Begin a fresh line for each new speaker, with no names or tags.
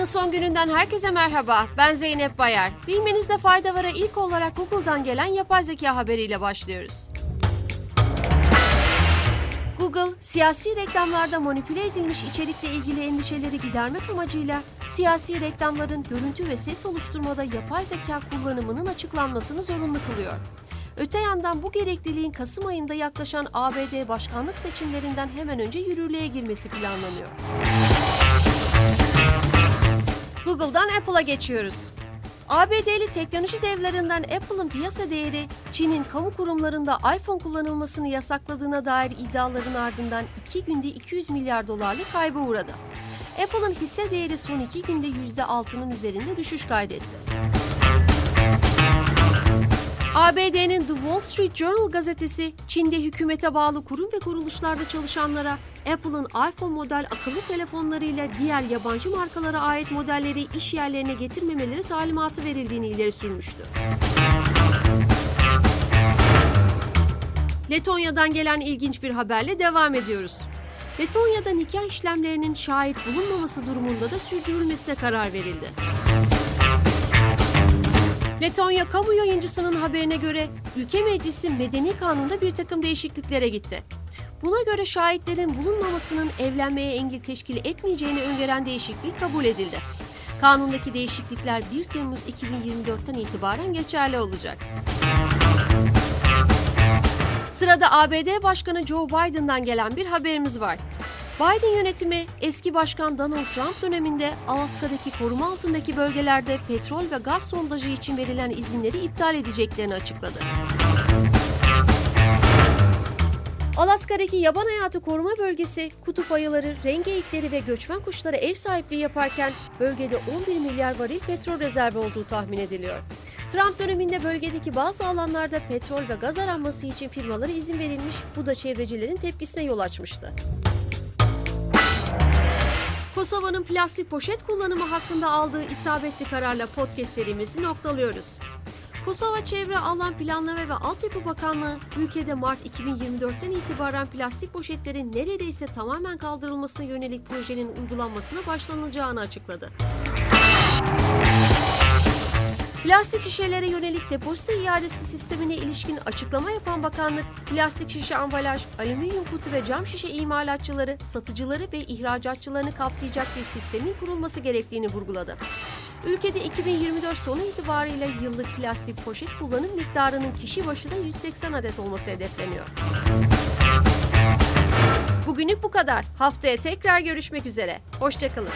Haftanın son gününden herkese merhaba. Ben Zeynep Bayar. Bilmenizde fayda vara ilk olarak Google'dan gelen yapay zeka haberiyle başlıyoruz. Google, siyasi reklamlarda manipüle edilmiş içerikle ilgili endişeleri gidermek amacıyla siyasi reklamların görüntü ve ses oluşturmada yapay zeka kullanımının açıklanmasını zorunlu kılıyor. Öte yandan bu gerekliliğin Kasım ayında yaklaşan ABD başkanlık seçimlerinden hemen önce yürürlüğe girmesi planlanıyor. Google'dan Apple'a geçiyoruz. ABD'li teknoloji devlerinden Apple'ın piyasa değeri Çin'in kamu kurumlarında iPhone kullanılmasını yasakladığına dair iddiaların ardından 2 günde 200 milyar dolarlık kayba uğradı. Apple'ın hisse değeri son 2 günde %6'nın üzerinde düşüş kaydetti. ABD'nin The Wall Street Journal gazetesi, Çin'de hükümete bağlı kurum ve kuruluşlarda çalışanlara Apple'ın iPhone model akıllı telefonlarıyla diğer yabancı markalara ait modelleri iş yerlerine getirmemeleri talimatı verildiğini ileri sürmüştü. Letonya'dan gelen ilginç bir haberle devam ediyoruz. Letonya'da nikah işlemlerinin şahit bulunmaması durumunda da sürdürülmesine karar verildi. Letonya kamu yayıncısının haberine göre ülke meclisi medeni kanunda bir takım değişikliklere gitti. Buna göre şahitlerin bulunmamasının evlenmeye engel teşkil etmeyeceğini öngören değişiklik kabul edildi. Kanundaki değişiklikler 1 Temmuz 2024'ten itibaren geçerli olacak. Sırada ABD Başkanı Joe Biden'dan gelen bir haberimiz var. Biden yönetimi eski başkan Donald Trump döneminde Alaska'daki koruma altındaki bölgelerde petrol ve gaz sondajı için verilen izinleri iptal edeceklerini açıkladı. Alaska'daki yaban hayatı koruma bölgesi kutup ayıları, rengeyikleri ve göçmen kuşlara ev sahipliği yaparken bölgede 11 milyar varil petrol rezervi olduğu tahmin ediliyor. Trump döneminde bölgedeki bazı alanlarda petrol ve gaz aranması için firmalara izin verilmiş, bu da çevrecilerin tepkisine yol açmıştı. Kosova'nın plastik poşet kullanımı hakkında aldığı isabetli kararla podcast serimizi noktalıyoruz. Kosova Çevre Alan Planlama ve Altyapı Bakanlığı, ülkede Mart 2024'ten itibaren plastik poşetlerin neredeyse tamamen kaldırılmasına yönelik projenin uygulanmasına başlanılacağını açıkladı. Plastik şişelere yönelik depozito iadesi sistemine ilişkin açıklama yapan bakanlık, plastik şişe ambalaj, alüminyum kutu ve cam şişe imalatçıları, satıcıları ve ihracatçılarını kapsayacak bir sistemin kurulması gerektiğini vurguladı. Ülkede 2024 sonu itibariyle yıllık plastik poşet kullanım miktarının kişi başına 180 adet olması hedefleniyor. Bugünlük bu kadar. Haftaya tekrar görüşmek üzere. Hoşçakalın.